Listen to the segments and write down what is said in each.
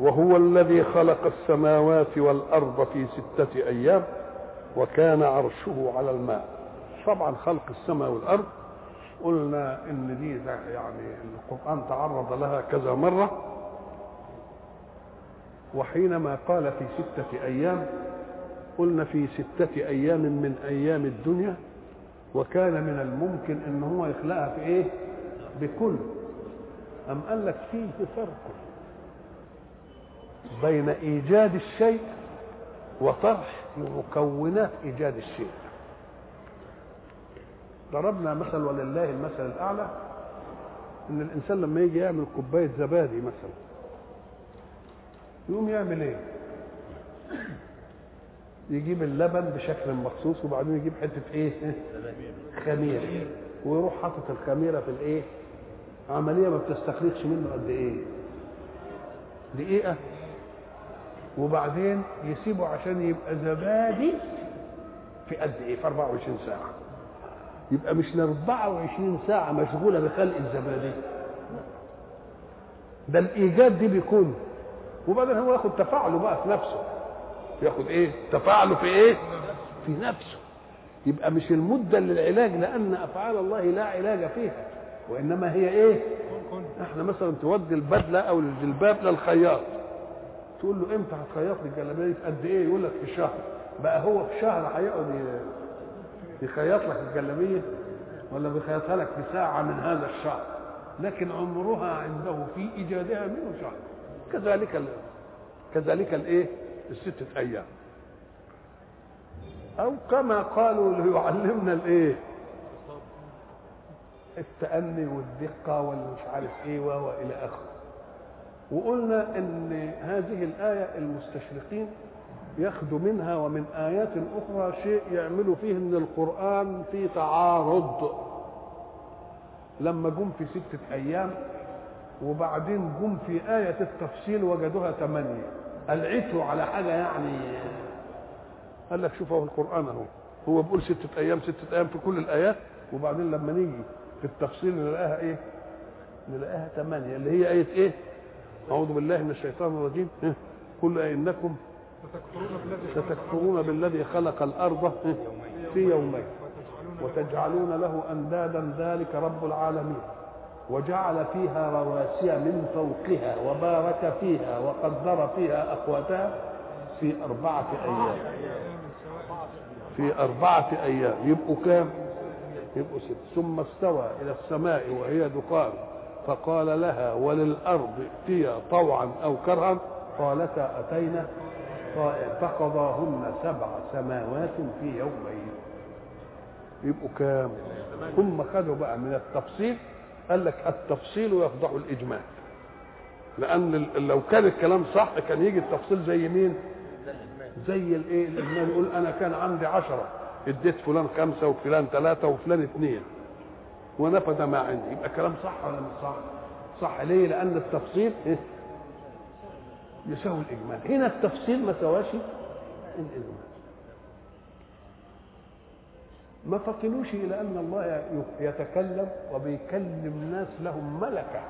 وهو الذي خلق السماوات والأرض في ستة أيام وكان عرشه على الماء. طبعا خلق السماء والأرض. قلنا إن دي يعني القرآن تعرض لها كذا مرة. وحينما قال في ستة أيام قلنا في ستة أيام من أيام الدنيا وكان من الممكن إن هو يخلقها في إيه؟ بكل. أم قال لك فيه فرق. بين إيجاد الشيء وطرح مكونات إيجاد الشيء. ضربنا مثل ولله المثل الأعلى إن الإنسان لما يجي يعمل كوباية زبادي مثلا يقوم يعمل إيه؟ يجيب اللبن بشكل مخصوص وبعدين يجيب حتة إيه؟ خميره ويروح حاطط الخميرة في الإيه؟ عملية ما بتستخلصش منه قد إيه؟ دقيقة. وبعدين يسيبه عشان يبقى زبادي في قد إيه؟ في 24 ساعة. يبقى مش ال 24 ساعة مشغولة بخلق الزبادي. ده الإيجاد دي بيكون. وبعدين هو ياخد تفاعله بقى في نفسه. ياخد إيه؟ تفاعله في إيه؟ في نفسه. يبقى مش المدة للعلاج لأن أفعال الله لا علاج فيها. وإنما هي إيه؟ إحنا مثلا تودي البدلة أو الجلباب للخياط. تقول له إمتى هتخيط لي الجلابية؟ في قد إيه؟ يقول لك في شهر. بقى هو في شهر هيقعد يخيط لك الجلابية؟ ولا بيخيطها لك في ساعة من هذا الشهر. لكن عمرها عنده في إيجادها منه شهر. كذلك ال... كذلك الإيه؟ الستة أيام. أو كما قالوا ليعلمنا الإيه؟ التأني والدقة والمش عارف إيه وهو إلى آخره. وقلنا إن هذه الآية المستشرقين ياخدوا منها ومن آيات أخرى شيء يعملوا فيه ان القرآن فيه تعارض. لما جم في ستة أيام وبعدين جم في آية التفصيل وجدوها ثمانية قلعتوا على حاجة يعني. قال لك شوف اهو القرآن أهو. هو بيقول ستة أيام ستة أيام في كل الآيات. وبعدين لما نيجي في التفصيل نلاقيها إيه؟ نلاقيها ثمانية اللي هي آية إيه؟ أعوذ بالله من الشيطان الرجيم. قل إنكم ستكفرون بالذي خلق الأرض في يومين وتجعلون له أندادا ذلك رب العالمين وجعل فيها رواسي من فوقها وبارك فيها وقدر فيها أقواتها في أربعة أيام. في أربعة أيام. يبقوا كام؟ يبقوا ست. ثم استوى إلى السماء وهي دخان فقال لها وللأرض ائتيا طوعا أو كرها؟ قالتا أتينا. فقضاهن سبع سماوات في يومين. يبقوا كام؟ هم خدوا بقى من التفصيل قال لك التفصيل يفضح الإجمال لأن لو كان الكلام صح كان يجي التفصيل زي مين؟ زي الإيه؟ الإجمال يقول أنا كان عندي عشرة. اديت فلان خمسة وفلان ثلاثة وفلان اثنين ونفذ ما عندي. يبقى كلام صح ولا مش صح؟ صح. ليه؟ لأن التفصيل إيه؟ يساوي الإجمال. هنا التفصيل ما سواش الإجمال. ما فطنوش إلى أن الله يتكلم وبيكلم ناس لهم ملكة.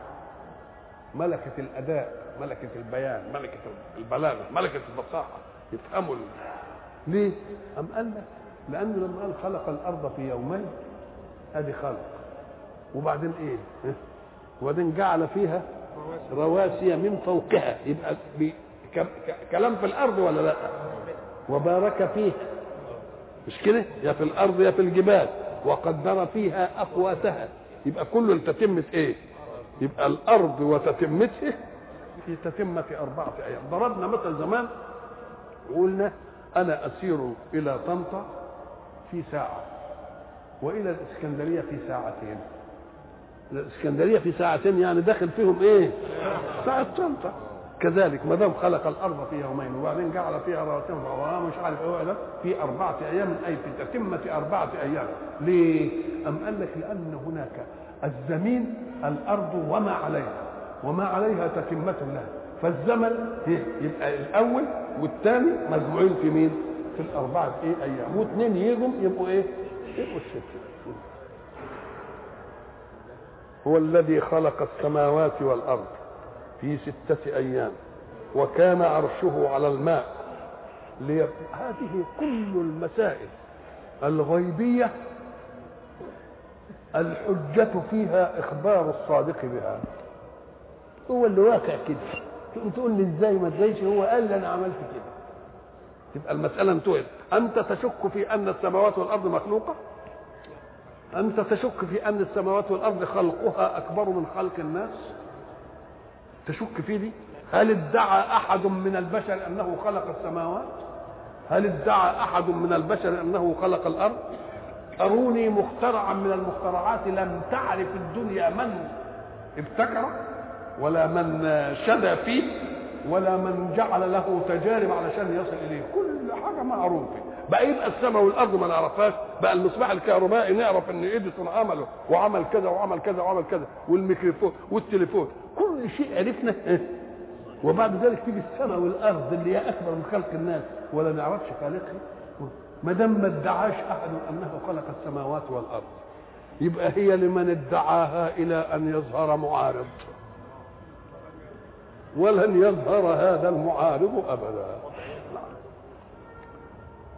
ملكة الأداء ملكة البيان ملكة البلاغة ملكة الفصاحه يفهموا ليه؟ أم قال لك؟ لأنه لما قال خلق الأرض في يومين ادي خلق. وبعدين إيه؟ وبعدين جعل فيها رواسي من فوقها. يبقى كلام في الأرض ولا لأ؟ وبارك فيها. مش كده؟ يا في الأرض يا في الجبال. وقدر فيها أقواتها. يبقى كله لتتمة إيه؟ يبقى الأرض وتتمته في تتمة أربعة أيام. ضربنا مثل زمان. وقلنا أنا أسير إلى طنطا في ساعة وإلى الإسكندرية في ساعتين. الإسكندرية في ساعتين يعني داخل فيهم إيه؟ ساعة طنطا كذلك ما دام خلق الأرض في يومين وبعدين جعل فيها رواسي مش عارف إيه في أربعة أيام أي في تتمه أربعة أيام. ليه؟ أم قال لك لأن هناك الزمين الأرض وما عليها. وما عليها تتمة لها. فالزمن يبقى الأول والثاني مجموعين في مين؟ في الأربعة إيه أيام. واثنين يجوا يبقوا إيه؟ يبقوا الستة. هو الذي خلق السماوات والأرض في ستة أيام وكان عرشه على الماء. ليب... هذه كل المسائل الغيبية الحجة فيها إخبار الصادق بها. هو اللي واقع كده. تقول لي إزاي ما إزايش؟ هو قال لي أنا عملت كده. تبقى المسألة انتهت. أنت تشك في أن السماوات والأرض مخلوقة؟ أنت تشك في أن السماوات والأرض خلقها أكبر من خلق الناس؟ تشك في دي؟ هل ادعى أحد من البشر أنه خلق السماوات؟ هل ادعى أحد من البشر أنه خلق الأرض؟ أروني مخترعا من المخترعات لم تعرف الدنيا من ابتكر ولا من شدى فيه ولا من جعل له تجارب علشان يصل إليه. كل حاجة معروفة. بقى يبقى السماء والأرض ما نعرفهاش بقى المصباح الكهربائي نعرف إن اديسون عمله وعمل كذا وعمل كذا وعمل كذا والميكروفون والتليفون كل شيء عرفنا وبعد ذلك تيجي السماء والأرض اللي هي أكبر من خلق الناس ولا نعرفش خالقها؟ ما دام ما ادعاش أحد أنه خلق السماوات والأرض يبقى هي لمن ادعاها إلى أن يظهر معارض. ولن يظهر هذا المعارض أبدا.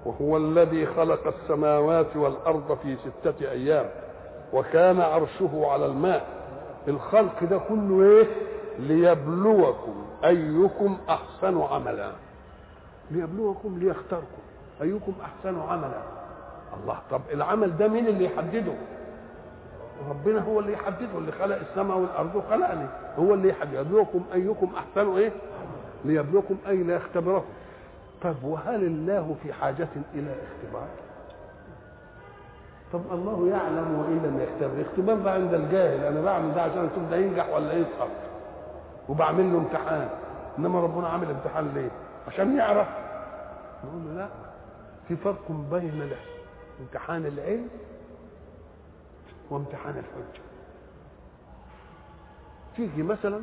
وهو الذي خلق السماوات والأرض في ستة أيام وكان عرشه على الماء. الخلق ده كله إيه؟ ليبلوكم أيكم أحسن عملا. ليبلوكم ليختاركم أيكم أحسن عملا. الله طب العمل ده مين اللي يحدده؟ ربنا هو اللي يحدده اللي خلق السماء والأرض وخلقني. هو اللي يحدد. يبلوكم أيكم أحسن إيه؟ ليبلوكم أي ليختبركم طب وهل الله في حاجة إلى اختبار؟ طب الله يعلم وإن لم يختبر، الاختبار ده عند الجاهل، أنا بعمل ده عشان أشوف ده ينجح ولا يسقط. وبعمل له امتحان، إنما ربنا عامل امتحان ليه؟ عشان يعرف. نقول له لا، في فرق بين امتحان العلم وامتحان الحجة. تيجي مثلا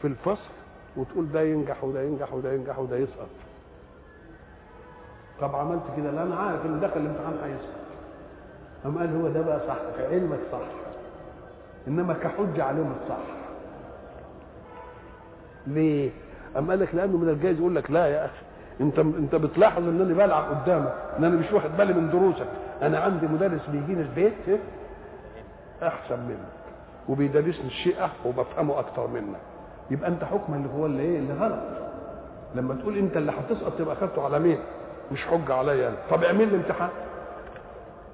في الفصل وتقول ده ينجح وده ينجح وده ينجح وده يسقط. طب عملت كده؟ لا أنا عارف إن دخل الامتحان هيسقط. قام قال هو ده بقى صح كعلمك صح. إنما كحجة عليهم الصح ليه؟ قام قال لك لأنه من الجايز يقول لك لا يا أخي أنت أنت بتلاحظ إن أنا بلعب قدامك إن أنا مش واخد بالي من دروسك. أنا عندي مدرس بيجيني البيت أحسن منك وبيدرسني الشيء وبفهمه أكتر منك. يبقى انت حكم اللي هو اللي إيه اللي غلط. لما تقول انت اللي هتسقط تبقى اخدته على مين؟ مش حجه عليا أنا. طب اعمل لي امتحان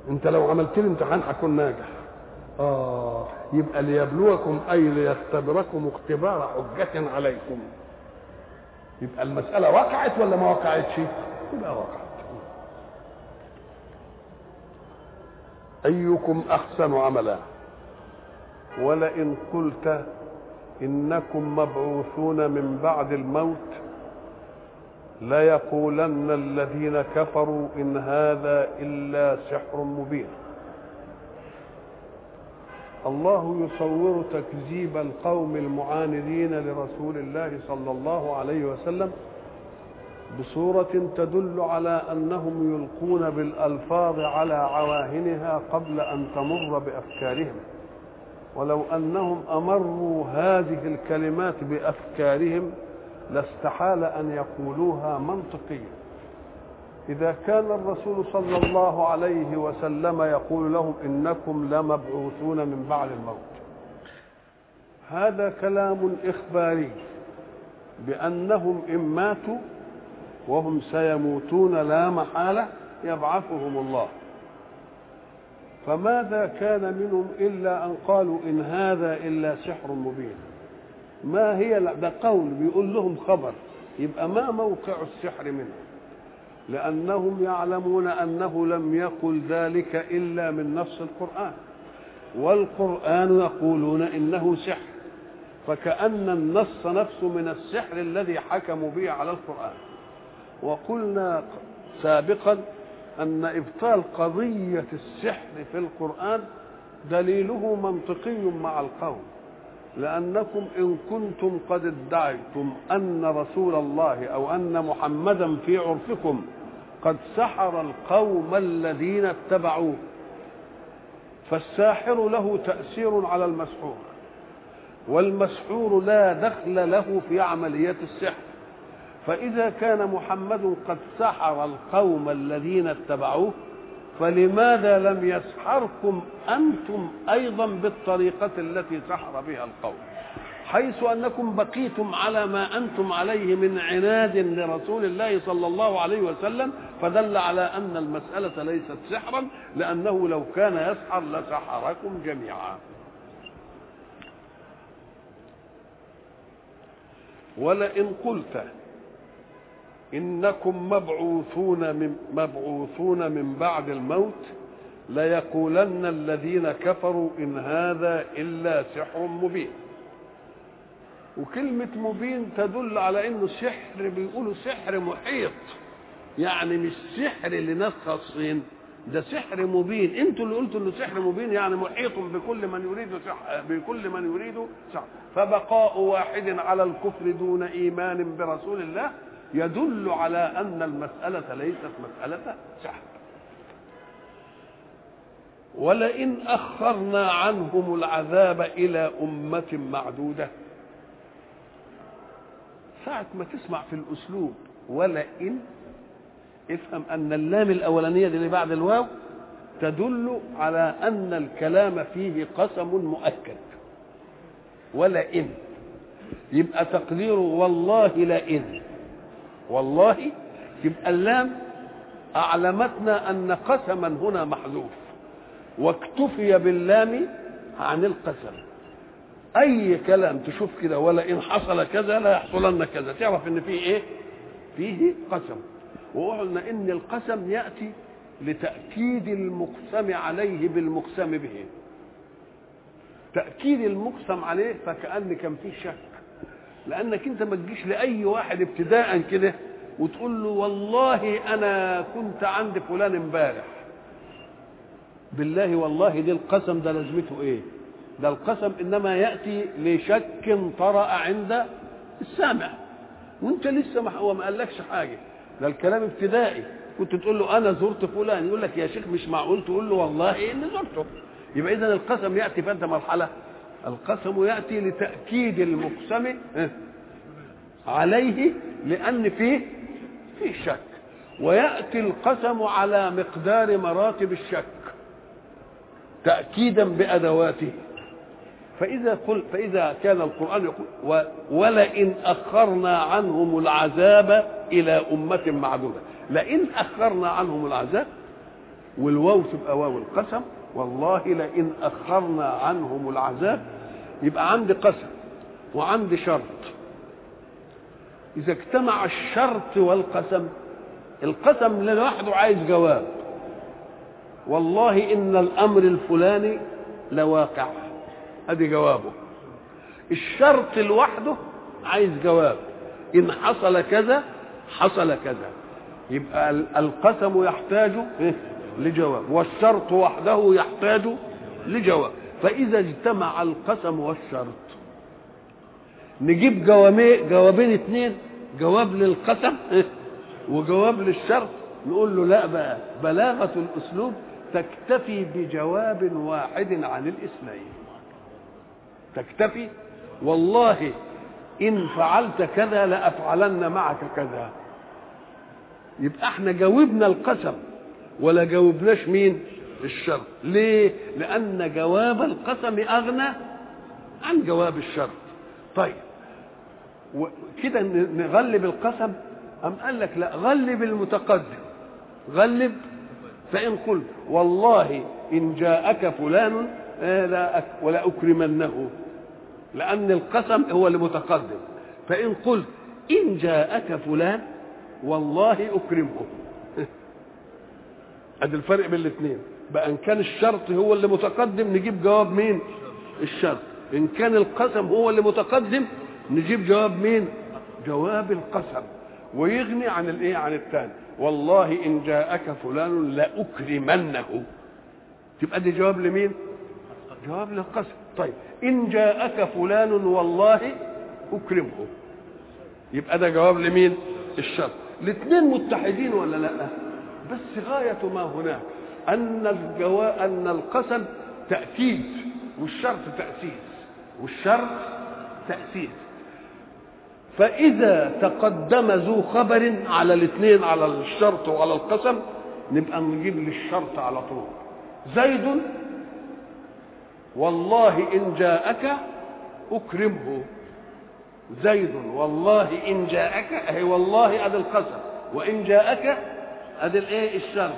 انت لو عملت لي امتحان هكون ناجح. آه يبقى ليبلوكم أي ليختبركم اختبار حجة عليكم. يبقى المسألة وقعت ولا ما وقعتش؟ يبقى وقعت. أيكم أحسن عملا؟ ولئن قلت إنكم مبعوثون من بعد الموت ليقولن الذين كفروا إن هذا إلا سحر مبين. الله يصور تكذيب القوم المعاندين لرسول الله صلى الله عليه وسلم بصورة تدل على أنهم يلقون بالألفاظ على عواهنها قبل أن تمر بأفكارهم. ولو أنهم أمروا هذه الكلمات بأفكارهم لاستحال أن يقولوها منطقيا. إذا كان الرسول صلى الله عليه وسلم يقول لهم إنكم لمبعوثون من بعد الموت. هذا كلام إخباري بأنهم إن ماتوا وهم سيموتون لا محالة يبعثهم الله. فماذا كان منهم إلا أن قالوا إن هذا إلا سحر مبين؟ ما هي ده قول بيقول لهم خبر يبقى ما موقع السحر منه لأنهم يعلمون أنه لم يقل ذلك إلا من نص القرآن. والقرآن يقولون إنه سحر فكأن النص نفسه من السحر الذي حكموا به على القرآن. وقلنا سابقا أن إبطال قضية السحر في القرآن دليله منطقي مع القوم لأنكم إن كنتم قد ادعيتم أن رسول الله أو أن محمدا في عرفكم قد سحر القوم الذين اتبعوه فالساحر له تأثير على المسحور والمسحور لا دخل له في عملية السحر. فإذا كان محمد قد سحر القوم الذين اتبعوه فلماذا لم يسحركم أنتم أيضا بالطريقة التي سحر بها القوم؟ حيث أنكم بقيتم على ما أنتم عليه من عناد لرسول الله صلى الله عليه وسلم فدل على أن المسألة ليست سحرا لأنه لو كان يسحر لسحركم جميعا. ولئن قلت إنكم مبعوثون من مبعوثون من بعد الموت ليقولن الذين كفروا إن هذا إلا سحر مبين. وكلمة مبين تدل على إنه سحر بيقولوا سحر محيط. يعني مش سحر لناس خاصين ده سحر مبين. أنتوا اللي قلتوا إنه سحر مبين يعني محيط بكل من يريد بكل من يريد سحر. فبقاء واحد على الكفر دون إيمان برسول الله يدل على أن المسألة ليست مسألة سحر ولئن أخرنا عنهم العذاب إلى أمة معدودة. ساعة ما تسمع في الأسلوب ولئن افهم أن اللام الأولانية دي اللي بعد الواو تدل على أن الكلام فيه قسم مؤكد. ولئن يبقى تقديره والله لئن. والله يبقى اللام أعلمتنا أن قسما هنا محذوف واكتفي باللام عن القسم. أي كلام تشوف كده ولا ان حصل كذا لا يحصلن كذا. تعرف إن فيه إيه؟ فيه قسم. وقلنا إن القسم يأتي لتأكيد المقسم عليه بالمقسم به. تأكيد المقسم عليه فكأن كان فيه شك. لأنك أنت ما تجيش لأي واحد ابتداء كده وتقول له والله أنا كنت عند فلان امبارح. بالله والله دي القسم ده لازمته إيه؟ ده القسم إنما يأتي لشك طرأ عند السامع. وأنت لسه ما هو ما قالكش حاجة. ده الكلام ابتدائي. كنت تقول له أنا زرت فلان. يقول لك يا شيخ مش معقول تقول له والله إني زرته. يبقى اذا القسم يأتي في أنت مرحلة القسم يأتي لتأكيد المقسم عليه لأن فيه فيه شك. ويأتي القسم على مقدار مراتب الشك تأكيدا بأدواته. فإذا قل فإذا كان القرآن يقول ولئن أخرنا عنهم العذاب إلى أمة معدودة. لئن أخرنا عنهم العذاب والواو تبقى واو القسم والله لئن أخرنا عنهم العذاب يبقى عندي قسم وعندي شرط. إذا اجتمع الشرط والقسم القسم لوحده عايز جواب. والله إن الأمر الفلاني لواقع. أدي جوابه. الشرط لوحده عايز جواب. إن حصل كذا حصل كذا. يبقى القسم يحتاج لجواب. والشرط وحده يحتاج لجواب. فإذا اجتمع القسم والشرط. نجيب جوابين جوابين اثنين جواب للقسم وجواب للشرط. نقول له لا بقى. بلاغة الأسلوب تكتفي بجواب واحد عن الاثنين. تكتفي. والله إن فعلت كذا لأفعلن معك كذا. يبقى إحنا جاوبنا القسم. ولا جاوبناش مين؟ الشرط ليه؟ لأن جواب القسم أغنى عن جواب الشرط طيب. كده نغلب القسم؟ أم قال لك لا غلب المتقدم. غلب؟ فإن قلت والله إن جاءك فلان لا أك ولا أكرمنه. لأن القسم هو اللي متقدم فإن قلت إن جاءك فلان والله أكرمه. أدي الفرق بين الاثنين. بقى إن كان الشرط هو اللي متقدم نجيب جواب مين؟ الشرط. إن كان القسم هو اللي متقدم نجيب جواب مين؟ جواب القسم. ويغني عن الايه؟ عن الثاني. والله إن جاءك فلان لاكرمنه تبقى دي جواب لمين؟ جواب للقسم. طيب. إن جاءك فلان والله أكرمه. يبقى ده جواب لمين؟ الشرط. الاثنين متحدين ولا لا؟ بس غاية ما هناك. أن الجوا أن القسم تاكيد والشرط تأسيس والشرط تأسيس. فإذا تقدم ذو خبر على الاثنين على الشرط وعلى القسم نبقى نجيب للشرط على طول. زيد والله إن جاءك أكرمه. زيد والله إن جاءك اهي والله ادي القسم. وإن جاءك ادي الايه الشرط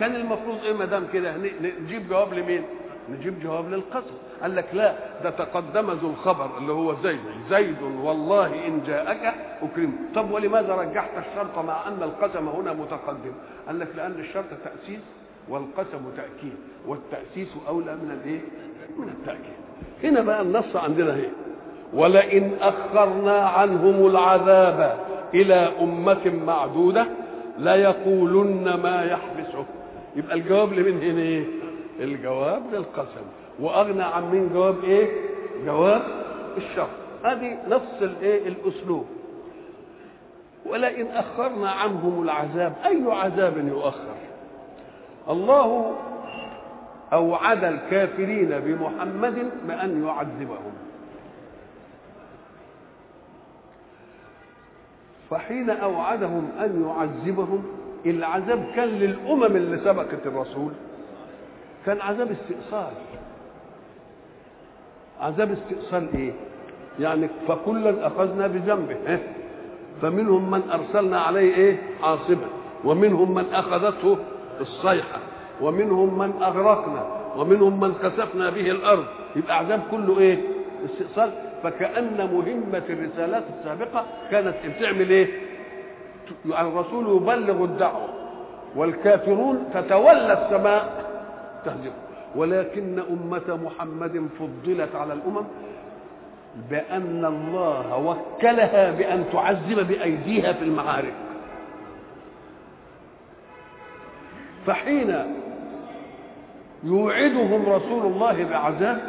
كان المفروض إيه ما دام كده نجيب جواب لمين؟ نجيب جواب للقسم قال لك لا ده تقدم ذو الخبر اللي هو زيد. زيد والله إن جاءك اكرمه طب ولماذا رجحت الشرط مع أن القسم هنا متقدم؟ قال لك لأن الشرط تأسيس والقسم تأكيد والتأسيس أولى من الإيه؟ من التأكيد. هنا بقى النص عندنا إيه؟ ولئن أخرنا عنهم العذاب إلى أمة معدودة ليقولن ما يحبسه. يبقى الجواب لمن هنا إيه؟ الجواب للقسم. وأغنى عن مين جواب إيه؟ جواب الشرط. هذه نفس الإيه؟ الأسلوب. ولئن أخرنا عنهم العذاب أي عذاب يؤخر؟ الله أوعد الكافرين بمحمد بأن يعذبهم. فحين أوعدهم أن يعذبهم العذاب كان للأمم اللي سبقت الرسول كان عذاب استئصال. عذاب استئصال إيه؟ يعني فكلا أخذنا بذنبه؟ فمنهم من أرسلنا عليه إيه؟ عاصبا ومنهم من أخذته الصيحة. ومنهم من أغرقنا. ومنهم من خسفنا به الأرض. يبقى عذاب كله إيه؟ استئصال. فكأن مهمة الرسالات السابقة كانت بتعمل إيه؟ الرسول يبلغ الدعوة والكافرون تتولى السماء تهزمه ولكن أمة محمد فضلت على الأمم بأن الله وكلها بأن تعذب بأيديها في المعارك فحين يوعدهم رسول الله بعذاب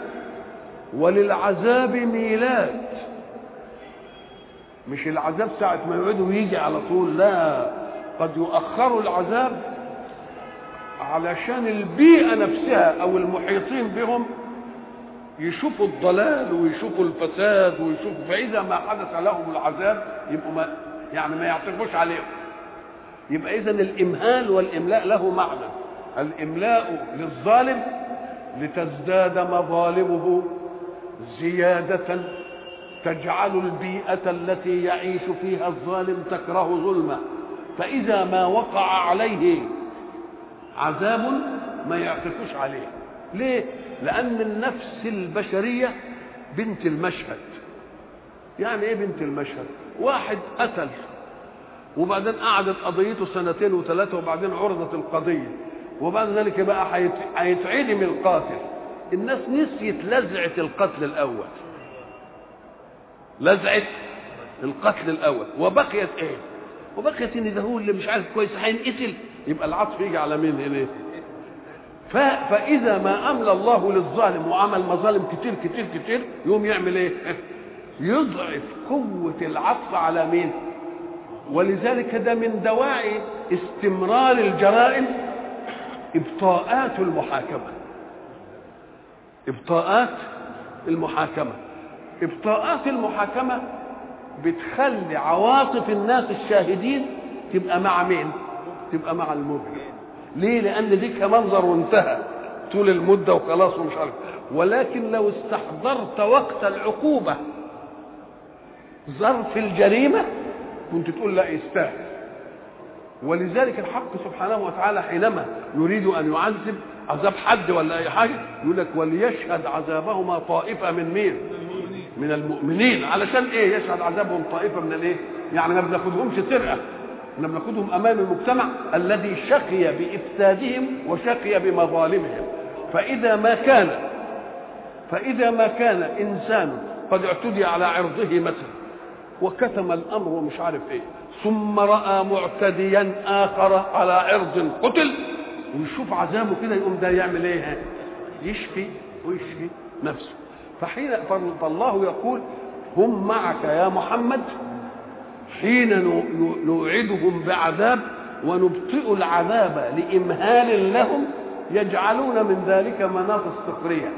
وللعذاب ميلاد. مش العذاب ساعة ما يوعده يجي على طول لا. قد يؤخروا العذاب علشان البيئة نفسها أو المحيطين بهم يشوفوا الضلال ويشوفوا الفساد ويشوفوا فإذا ما حدث لهم العذاب يبقوا ما يعني ما يعترفوش عليهم. يبقى إذا الإمهال والإملاء له معنى. الإملاء للظالم لتزداد مظالمه زيادة تجعل البيئة التي يعيش فيها الظالم تكره ظلمه. فإذا ما وقع عليه عذاب ما يعطفوش عليه. ليه؟ لأن النفس البشرية بنت المشهد. يعني إيه بنت المشهد؟ واحد قتل وبعدين قعدت قضيته سنتين وثلاثة وبعدين عرضت القضية. وبعد ذلك بقى هيتعدم القاتل. الناس نسيت لزعة القتل الأول لزعة القتل الأول وبقيت إيه؟ وبقيت إن ده هو اللي مش عارف كويس هينقتل يبقى العطف يجي على مين هنا؟ فإذا ما أملى الله للظالم وعمل مظالم كتير كتير كتير يقوم يعمل إيه؟ يضعف قوة العطف على مين؟ ولذلك ده من دواعي استمرار الجرائم إبطاءات المحاكمة إبطاءات المحاكمة. إبطاءات المحاكمة بتخلي عواطف الناس الشاهدين تبقى مع مين؟ تبقى مع المجرم ليه؟ لأن دي كمنظر وانتهى طول المدة وخلاص ومش عارف. ولكن لو استحضرت وقت العقوبة ظرف الجريمة كنت تقول لا يستاهل. ولذلك الحق سبحانه وتعالى حينما يريد أن يعذب عذاب حد ولا أي حاجة يقول لك وليشهد عذابهما طائفة من مين؟ من المؤمنين علشان إيه يشهد عذابهم طائفة من الإيه؟ يعني ما بناخدهمش سرقة إحنا بناخدهم أمام المجتمع الذي شقي بإفسادهم وشقي بمظالمهم فإذا ما كان فإذا ما كان إنسان قد اعتدي على عرضه مثلا وكتم الأمر ومش عارف إيه ثم رأى معتديا آخر على عرض قتل ويشوف عذابه كده يقوم ده يعمل إيه؟ يشفي ويشفي نفسه. فحين فالله يقول هم معك يا محمد حين نوعدهم بعذاب ونبطئ العذاب لإمهال لهم يجعلون من ذلك مناط السخرية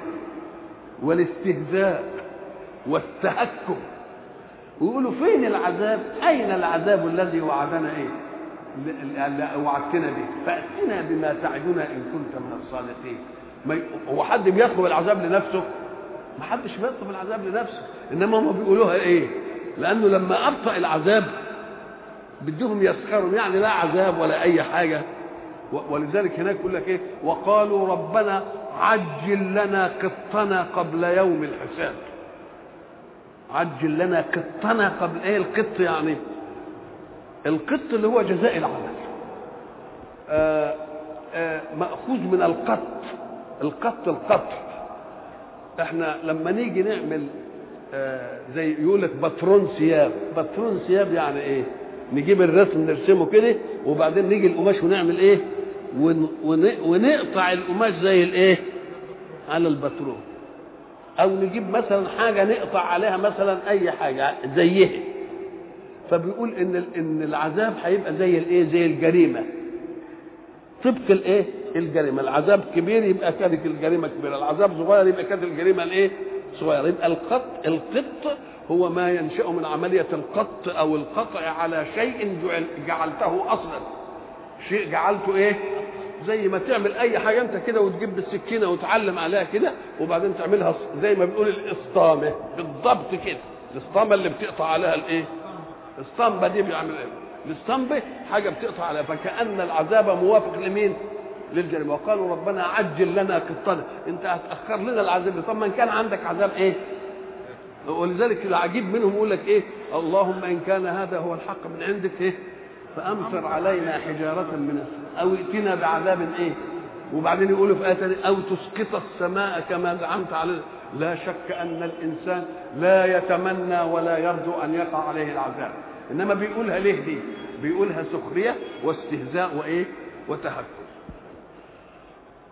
والاستهزاء والتهكم. ويقولوا فين العذاب؟ أين العذاب الذي وعدنا إيه؟ اللي وعدتنا به. فأتنا بما تعدنا إن كنت من الصادقين. هو حد بيطلب العذاب لنفسه؟ ما حدش بيطلب العذاب لنفسه. إنما هم بيقولوها إيه؟ لأنه لما أبطأ العذاب بدهم يسخروا. يعني لا عذاب ولا أي حاجة. ولذلك هناك يقول لك إيه؟ وقالوا ربنا عجل لنا قطنا قبل يوم الحساب. عجل لنا قطنا قبل إيه؟ القط يعني. القط اللي هو جزاء العمل. آآ آآ مأخوذ من القط. القط القطع إحنا لما نيجي نعمل آه زي يقول لك باترون ثياب. باترون ثياب يعني إيه؟ نجيب الرسم نرسمه كده وبعدين نيجي القماش ونعمل إيه؟ ون ون ونقطع القماش زي الإيه؟ على الباترون. أو نجيب مثلا حاجة نقطع عليها مثلا أي حاجة زيها. فبيقول إن إن العذاب هيبقى زي الايه زي الجريمة. طبق الايه الجريمة. العذاب كبير يبقى كانت الجريمة كبيرة. العذاب صغير يبقى كانت الجريمة الايه صغيرة. يبقى القط القط هو ما ينشأ من عملية القط أو القطع على شيء جعل جعلته أصلا. شيء جعلته إيه؟ زي ما تعمل أي حاجة أنت كده وتجيب بالسكينة وتعلم عليها كده وبعدين تعملها زي ما بنقول الاسطامه بالضبط كده. الاسطامه اللي بتقطع عليها الايه الاسطمبه دي بيعمل إيه؟ الاسطمبه حاجة بتقطع عليها فكأن العذاب موافق لمين؟ للجريمة. وقالوا ربنا عجل لنا قطنا انت هتأخر لنا العذاب طب ما كان عندك عذاب إيه؟ ولذلك العجيب منهم يقول لك إيه؟ اللهم إن كان هذا هو الحق من عندك إيه؟ فأمطر علينا حجارة من السماء أو ائتنا بعذاب إيه؟ وبعدين يقولوا في آية أو تسقط السماء كما زعمت علينا لا شك أن الإنسان لا يتمنى ولا يرجو أن يقع عليه العذاب. إنما بيقولها ليه دي؟ بيقولها سخرية واستهزاء وإيه؟ وتهكم.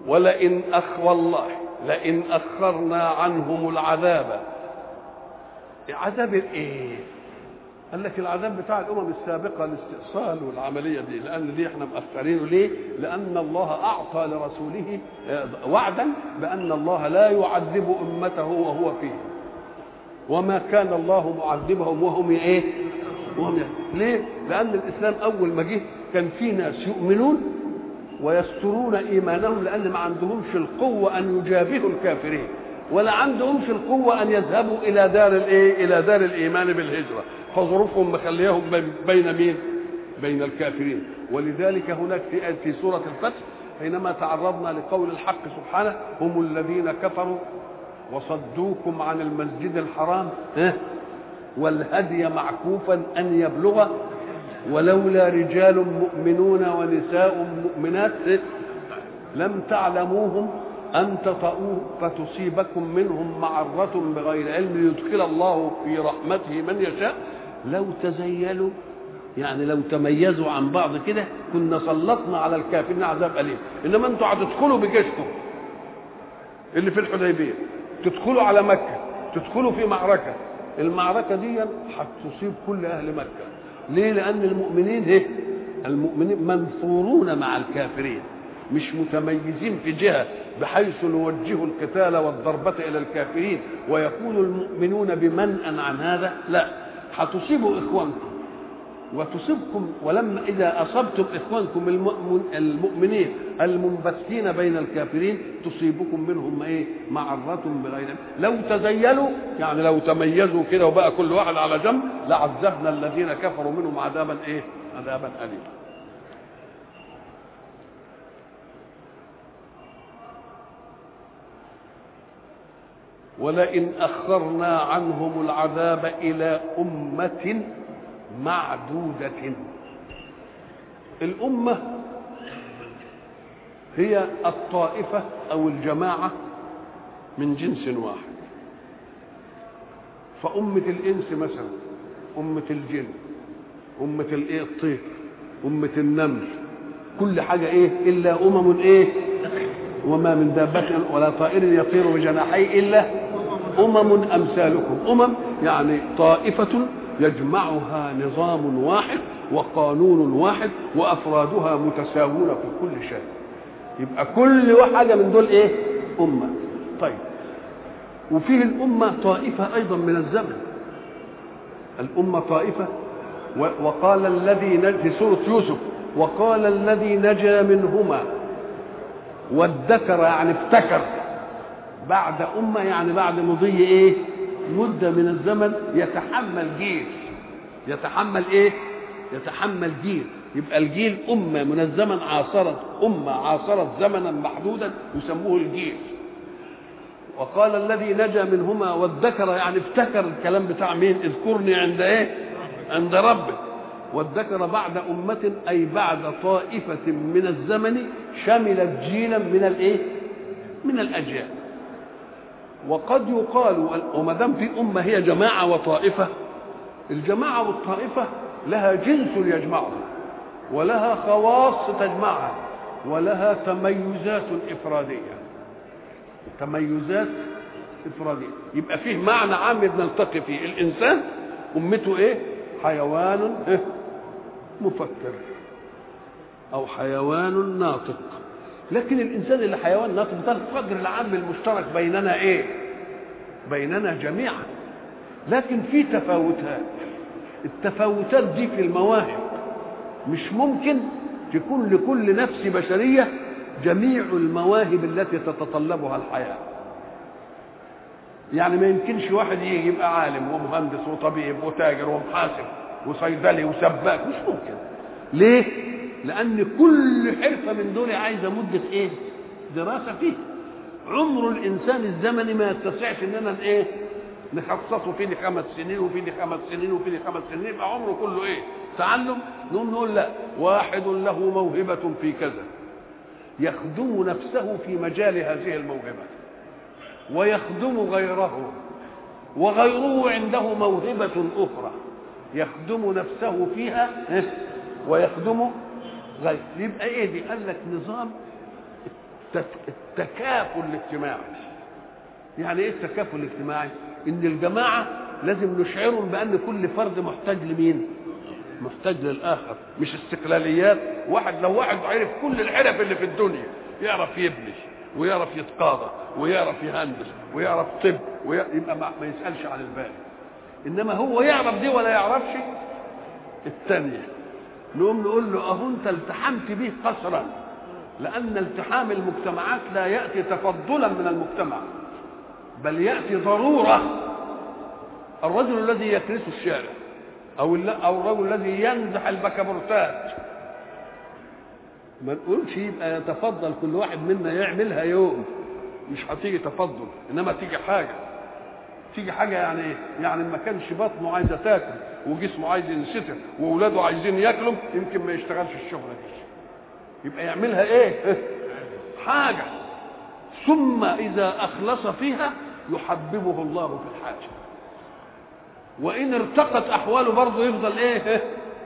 ولئن أخ والله لئن أخرنا عنهم العذاب. عذاب الإيه؟ قال لك العذاب بتاع الأمم السابقة الاستئصال والعملية دي لأن دي إحنا مأخرينه ليه؟ لأن الله أعطى لرسوله وعدا بأن الله لا يعذب أمته وهو فيه وما كان الله معذبهم وهم إيه؟ وهم ليه؟ لأن الإسلام أول ما جه كان في ناس يؤمنون ويسترون إيمانهم لأن ما عندهمش القوة أن يجابهوا الكافرين ولا عندهمش القوة أن يذهبوا إلى دار الإيه؟ إلى دار الإيمان بالهجرة، فظروفهم مخليهم بين مين؟ بين الكافرين، ولذلك هناك في في سورة الفتح حينما تعرضنا لقول الحق سبحانه هم الذين كفروا وصدوكم عن المسجد الحرام والهدي معكوفا أن يبلغ ولولا رجال مؤمنون ونساء مؤمنات لم تعلموهم أن تطؤوه فتصيبكم منهم معرة بغير علم يدخل الله في رحمته من يشاء. لو تزيلوا يعني لو تميزوا عن بعض كده كنا سلطنا على الكافرين عذاب أليم. إنما أنتوا هتدخلوا بجيشكم اللي في الحديبية تدخلوا على مكة تدخلوا في معركة. المعركة دي هتصيب كل أهل مكة. ليه؟ لأن المؤمنين إيه؟ المؤمنين منصورون مع الكافرين مش متميزين في جهة بحيث نوجه القتال والضربة إلى الكافرين. ويكون المؤمنون بمنأ عن هذا؟ لا. هتصيبوا إخوانكم. وتصيبكم ولما إذا أصبتم إخوانكم المؤمنين المنبثين بين الكافرين تصيبكم منهم إيه؟ معرة بغير لو تزيلوا يعني لو تميزوا كده وبقى كل واحد على جنب لعذبنا الذين كفروا منهم عذابا إيه؟ عذابا أليما. ولئن أخرنا عنهم العذاب إلى أمة معدودة. الأمة هي الطائفة أو الجماعة من جنس واحد. فأمة الإنس مثلا أمة الجن أمة الإيه الطير أمة النمل كل حاجة إيه؟ إلا أمم إيه؟ وما من دابة ولا طائر يطير بجناحيه إلا أمم أمثالكم. أمم يعني طائفة يجمعها نظام واحد وقانون واحد وأفرادها متساوون في كل شيء. يبقى كل حاجة من دول إيه؟ أمة. طيب. وفيه الأمة طائفة أيضا من الزمن. الأمة طائفة. وقال الذي في سورة يوسف وقال الذي نجا منهما وادكر يعني افتكر. بعد أمة يعني بعد مضي إيه؟ مدة من الزمن يتحمل جيل يتحمل إيه؟ يتحمل جيل. يبقى الجيل أمة من الزمن عاصرت أمة عاصرت زمنا محدودا يسموه الجيل وقال الذي نجا منهما وادكر يعني افتكر الكلام بتاع مين؟ اذكرني عند إيه؟ عند ربك وادكر بعد أمة أي بعد طائفة من الزمن شملت جيلا من الإيه؟ من الأجيال. وقد يقال وما دام في أمة هي جماعة وطائفة الجماعة والطائفة لها جنس يجمعها ولها خواص تجمعها ولها تميزات إفرادية. تميزات إفرادية. يبقى فيه معنى عام بنلتقي فيه. الإنسان أمته إيه؟ حيوان إيه؟ مفكر أو حيوان ناطق. لكن الإنسان اللي حيوان ناطق ده القدر العام المشترك بيننا إيه؟ بيننا جميعا. لكن في تفاوتات. التفاوتات دي في المواهب. مش ممكن تكون لكل نفس بشرية جميع المواهب التي تتطلبها الحياة. يعني ما يمكنش واحد يجي يبقى عالم ومهندس وطبيب وتاجر ومحاسب وصيدلي وسباك. مش ممكن. ليه؟ لأن كل حرفة من دول عايزة مدة إيه؟ دراسة فيه عمر الإنسان الزمني ما يتسعش اننا إيه؟ نخصصه فيه خمس سنين وفيه خمس سنين وفيه خمس سنين يبقى عمره كله إيه؟ تعلم. نقوم نقول لا. واحد له موهبة في كذا. يخدم نفسه في مجال هذه الموهبة. ويخدم غيره. وغيره عنده موهبة أخرى. يخدم نفسه فيها ويخدم غيره يبقى إيه دي؟ قال لك نظام التكافل الاجتماعي. يعني إيه التكافل الاجتماعي؟ إن الجماعة لازم نشعرهم بأن كل فرد محتاج لمين؟ محتاج للآخر مش استقلاليات. واحد لو واحد عرف كل العرف اللي في الدنيا يعرف يبني ويعرف يتقاضى ويعرف يهندس ويعرف طب ويبقى ما يسألش عن الباقي. إنما هو يعرف دي ولا يعرفش الثانية نقوم نقول له أهو أنت التحمت به قصرا لأن التحام المجتمعات لا يأتي تفضلا من المجتمع بل يأتي ضرورة الرجل الذي يكنس الشارع أو أو الرجل الذي ينزح البكابورتات ما نقولش يبقى يتفضل كل واحد منا يعملها يوم مش هتيجي تفضل إنما تيجي حاجة تيجي حاجة يعني إيه؟ يعني ما كانش بطنه عايزة تاكل وجسمه عايز ينستر واولاده عايزين ياكلوا يمكن ما يشتغلش الشغلة دي يبقى يعملها إيه؟ حاجة ثم إذا أخلص فيها يحببه الله في الحاجة وإن ارتقت أحواله برضه يفضل إيه؟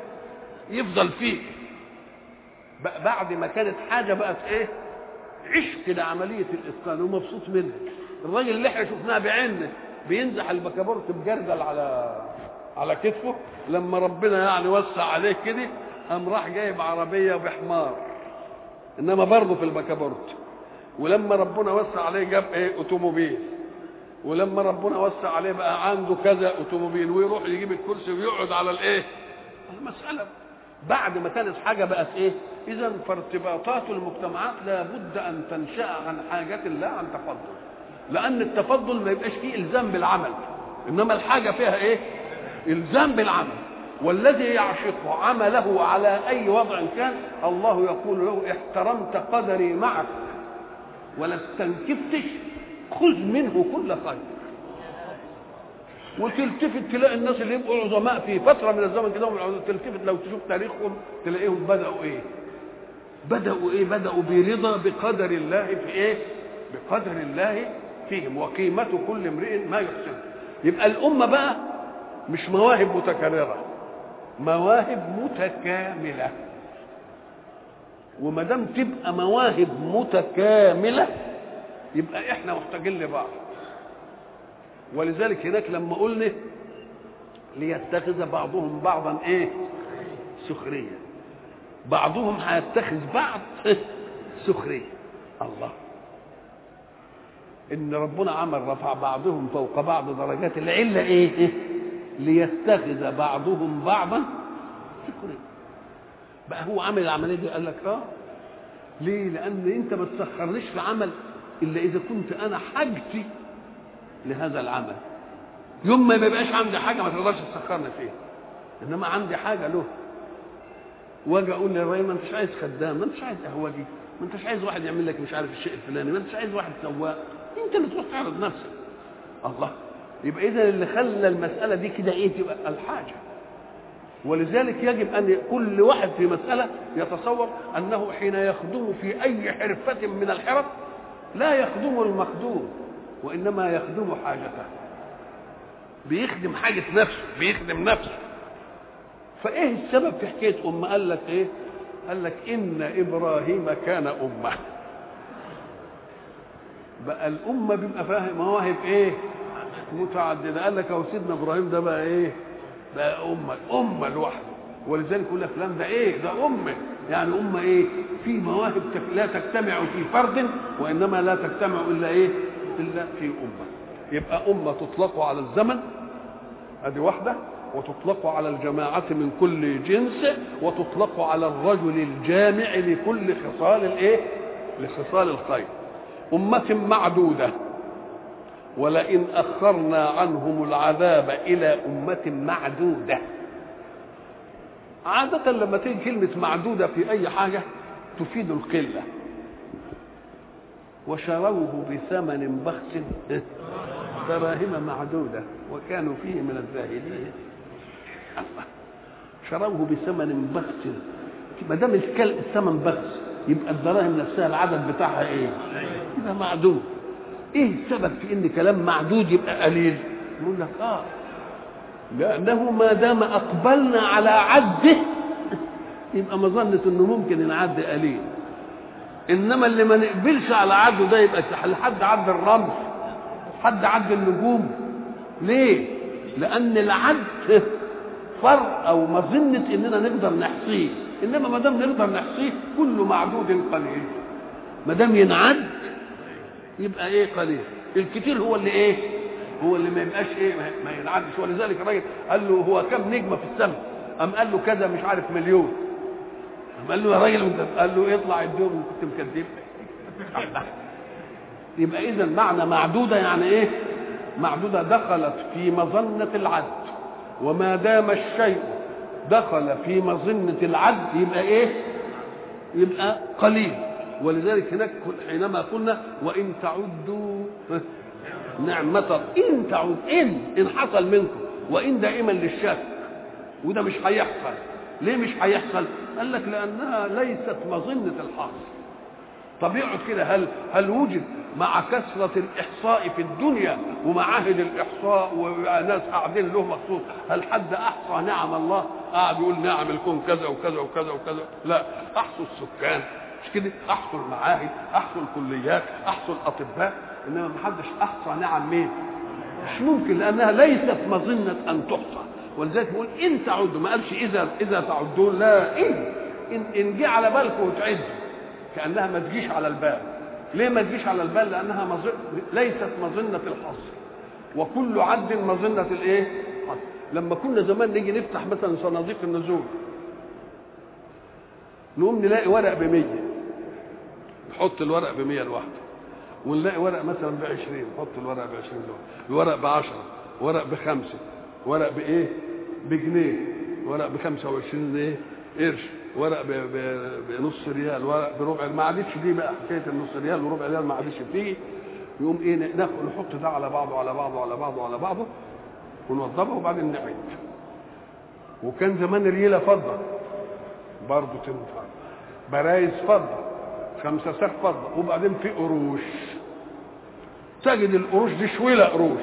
يفضل فيه بعد ما كانت حاجة بقت إيه؟ عشق لعمليه الإتقان ومبسوط منها الراجل اللي إحنا شفناه بعيننا بينزح البكابورت بجردل على على كتفه لما ربنا يعني وسع عليه كده قام راح جايب عربية بحمار. إنما برضه في البكابورت ولما ربنا وسع عليه جاب إيه؟ أوتوموبيل. ولما ربنا وسع عليه بقى عنده كذا أوتوموبيل ويروح يجيب الكرسي ويقعد على الإيه؟ المسألة. بعد ما كانت حاجة بقت إيه؟ إذا فارتباطات المجتمعات لابد أن تنشأ عن حاجة لا عن تفضل. لأن التفضل ما يبقاش فيه إلزام بالعمل. إنما الحاجة فيها إيه؟ إلزام بالعمل والذي يعشق عمله على أي وضع كان الله يقول له احترمت قدري معك ولا استنكفتش خذ منه كل خير. وتلتفت تلاقي الناس اللي يبقوا عظماء في فترة من الزمن كده تلتفت لو تشوف تاريخهم تلاقيهم بدأوا إيه؟ بدأوا إيه؟ بدأوا برضا بقدر الله في إيه؟ بقدر الله في فيهم وقيمة كل امرئ ما يحسن. يبقى الأمة بقى مش مواهب متكررة. مواهب متكاملة. وما دام تبقى مواهب متكاملة يبقى إحنا محتاجين لبعض. ولذلك هناك لما قلنا ليتخذ بعضهم بعضا إيه؟ سخرية. بعضهم هيتخذ بعض سخرية. الله. إن ربنا عمل رفع بعضهم فوق بعض درجات العلة إيه, إيه؟ ليتخذ بعضهم بعضا سخرية بقى هو عمل العملية دي؟ قال لك آه. ليه؟ لأن أنت ما تسخرنيش في عمل إلا إذا كنت أنا حاجتي لهذا العمل. يوم ما يبقاش عندي حاجة ما تقدرش تسخرني فيها. إنما عندي حاجة له. واجي أقول للراجل ما أنتش عايز خدام ما أنتش عايز قهوجي ما أنتش عايز واحد يعمل لك مش عارف الشيء الفلاني ما أنتش عايز واحد سواق. أنت اللي تروح تعرض نفسك. الله. يبقى اذا اللي خلى المسألة دي كده إيه؟ تبقى الحاجة. ولذلك يجب أن كل واحد في مسألة يتصور أنه حين يخدم في أي حرفة من الحرف لا يخدم المخدوم وإنما يخدم حاجته. بيخدم حاجة نفسه بيخدم نفسه. فإيه السبب في حكاية أم؟ قال لك إيه؟ قال لك إن إبراهيم كان أمه. بقى الأمة بيبقى فاهم مواهب إيه؟ متعددة. قال لك اهو سيدنا إبراهيم ده بقى إيه؟ بقى أمة أمة لوحده. ولذلك يقول لك فلان ده إيه؟ ده أمة. يعني أمة إيه؟ في مواهب لا تجتمع في فرد وإنما لا تجتمع إلا إيه؟ إلا في أمة. يبقى أمة تطلق على الزمن أدي واحدة وتطلق على الجماعة من كل جنس وتطلق على الرجل الجامع لكل خصال الإيه؟ لخصال الخير. أمة معدودة. ولئن أخرنا عنهم العذاب إلى أمة معدودة. عادة لما تيجي كلمة معدودة في أي حاجة تفيد القلة. وشروه بثمن بخس دراهم معدودة وكانوا فيه من الزاهدين شروه بثمن بخس ما دام الثمن بخس يبقى الدراهم نفسها العدد بتاعها إيه؟ يبقى معدود إيه السبب في إن كلام معدود يبقى قليل؟ يقول لك آه لأنه ما دام أقبلنا على عده يبقى مظنة إنه ممكن ينعد قليل إنما اللي ما نقبلش على عده ده يبقى لحد عد الرمل حد عد النجوم ليه؟ لأن العد فرق أو مظنه إننا نقدر نحصيه إنما ما دام نقدر نحصيه كل معدود قليل ما دام ينعد يبقى إيه قليل. الكتير هو اللي إيه؟ هو اللي ما يبقاش إيه؟ ما ينعدش ولذلك الراجل قال له هو كم نجمة في السماء قام قال له كذا مش عارف مليون. قام قال له يا راجل قال له اطلع الدور كنت مكذب. يبقى اذا معنى معدودة يعني إيه؟ معدودة دخلت في مظنة العد. وما دام الشيء دخل في مظنة العد يبقى إيه؟ يبقى قليل. ولذلك هناك حينما قلنا وإن تعدوا. نعمة إن تعد إن إن حصل منكم. وإن دائما للشك. وده مش هيحصل. ليه مش هيحصل؟ قال لك لأنها ليست مظنة الحصر طبيعة كده هل هل وجد مع كثرة الإحصاء في الدنيا ومعاهد الإحصاء وناس قاعدين له مخصوص هل حد أحصى نعم الله؟ قاعد يقول نعم الكون كذا وكذا وكذا وكذا. لا أحصوا السكان. مش كده؟ أحصوا المعاهد أحصوا الكليات أحصوا الأطباء إنما ما حدش أحصى نعم مين؟ مش ممكن لأنها ليست مظنة أن تحصى. ولذلك بيقول إن تعدوا. ما قالش إذا إذا تعدون. لا إن إن, إن جه على بالكم وتعدوا. كأنها ما تجيش على البال. ليه ما تجيش على البال؟ لأنها مظن... ليست مظنة الحصر. وكل عد مظنة الإيه. لما كنا زمان نيجي نفتح مثلا صناديق النزول نقوم نلاقي ورق ب 100 نحط الورق ب 100 لوحده. ونلاقي ورق مثلا ب 20 نحط الورق ب 20 لوحده الورق ب 10 ورق بخمسة ورق بإيه؟ بجنيه. ورق ب 25 إيه قرش. ورق بنص ريال ورق بربع ما عادتش دي بقى حكاية النص ريال وربع ريال ما عادتش فيه. يقوم إيه نحط ده على بعضه على بعضه على بعضه على بعضه ونوضبه وبعدين نعيد. وكان زمان رياله فضة. برضه تنفع. برايز فضة. خمسة ساق فضه وبعدين في قروش. تجد القروش دي شويلة قروش.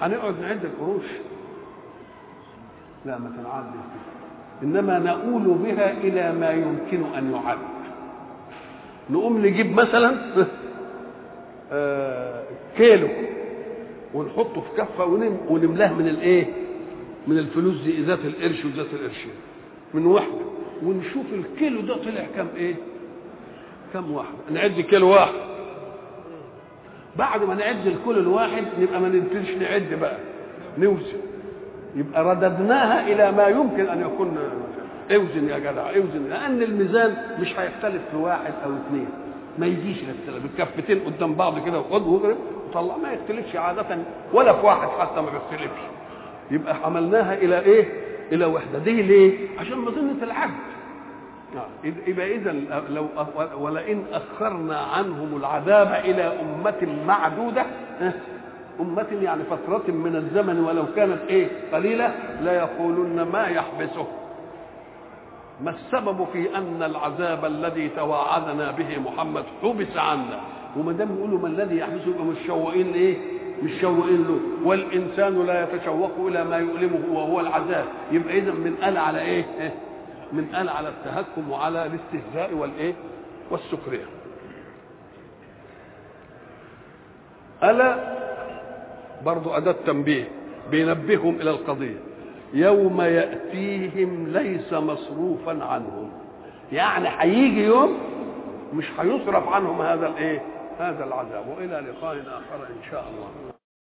هنقعد نعد القروش. لا ما تنعدش إنما نؤول بها إلى ما يمكن أن يعد. نقوم نجيب مثلا آه كيلو ونحطه في كفة ونملاه من الإيه؟ من الفلوس دي ذات القرش وذات القرشين. من واحدة. ونشوف الكيلو ده طلع كام إيه؟ كام واحدة نعد كيلو واحد. بعد ما نعد الكيلو الواحد نبقى ما نبتديش نعد بقى. نوزن. يبقى رددناها إلى ما يمكن أن يكون أوزن يا جدع أوزن. لأن الميزان مش هيختلف في واحد أو اثنين ما يجيش الاختلاف. الكفتين قدام بعض كده وخد واضرب وطلع. ما يختلفش عادة ولا في واحد حتى ما بيختلفش. يبقى حملناها إلى إيه؟ إلى وحدة. دي ليه؟ عشان مظنة العبد. يبقى اذا لو ولئن أخرنا عنهم العذاب إلى أمة معدودة أمة يعني فترة من الزمن ولو كانت إيه قليلة لا يقولن ما يحبسه. ما السبب في أن العذاب الذي توعدنا به محمد حبس عنا؟ وما دام يقولوا ما الذي يحبسه يبقى مش شوقين لإيه؟ مش شوقين له. والإنسان لا يتشوق إلى ما يؤلمه وهو العذاب. يبقى إذا من قال على إيه؟ من قال على التهكم وعلى الاستهزاء والإيه؟ والسخرية ألا برضو أداة تنبيه بينبههم إلى القضية. يوم يأتيهم ليس مصروفا عنهم. يعني هيجي يوم مش هيصرف عنهم هذا الإيه؟ هذا العذاب. وإلى لقاء آخر إن شاء الله.